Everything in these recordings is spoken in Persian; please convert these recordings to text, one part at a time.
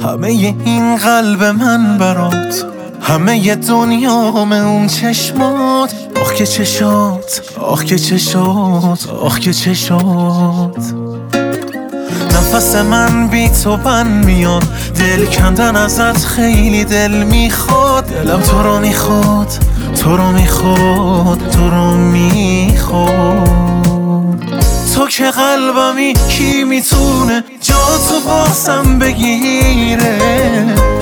همه این قلب من برات همه دنیام اون چشمات. آخ که چشات آخ که چشات آخ که چشات. نفس من بی تو بن میاد دل کندن ازت خیلی دل می‌خواد. دلم تو رو می‌خواد تو رو می‌خواد تو رو می‌خواد. قلبمی کی می‌تونه جا تو باسم بگیره؟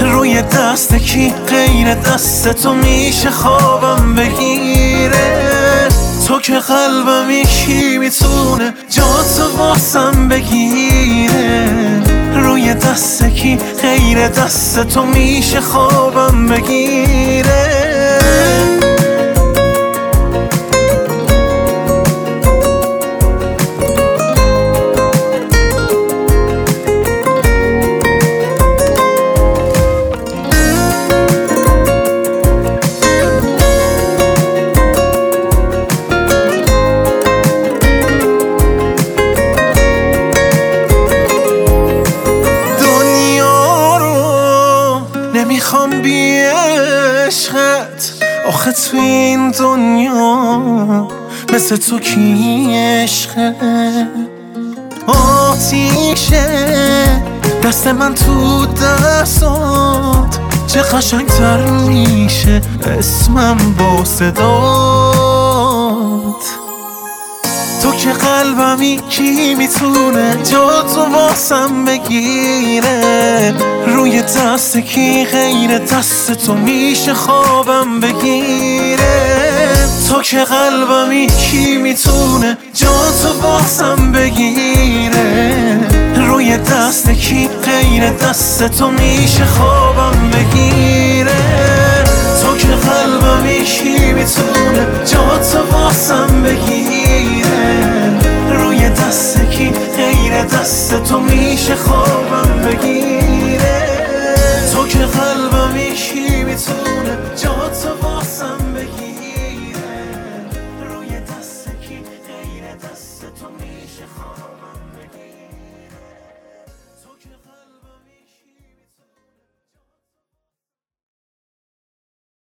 روی دست کی غیر دست تو میشه خوابم بگیره؟ تو که قلبمی کی می‌تونه جا تو باسم بگیره؟ روی دست کی غیر دست تو میشه خوابم بگیره؟ نمی‌خوام بی عشقت. آخه تو این دنیا مثل تو کی عشقه؟ آتیشه دست من تو دستات. چه قشنگتر میشه اسمم با صدات تو که قلبمی کی می‌تونه جا تو واسم بگیره. روی دست کی غیر دست تو میشه خوابم بگیره. تو که قلبمی کی می‌تونه جا تو واسم بگیره. روی دست کی غیر دست تو میشه خوابم بگیره. تو که قلبمی کی دست تو میشه خوابم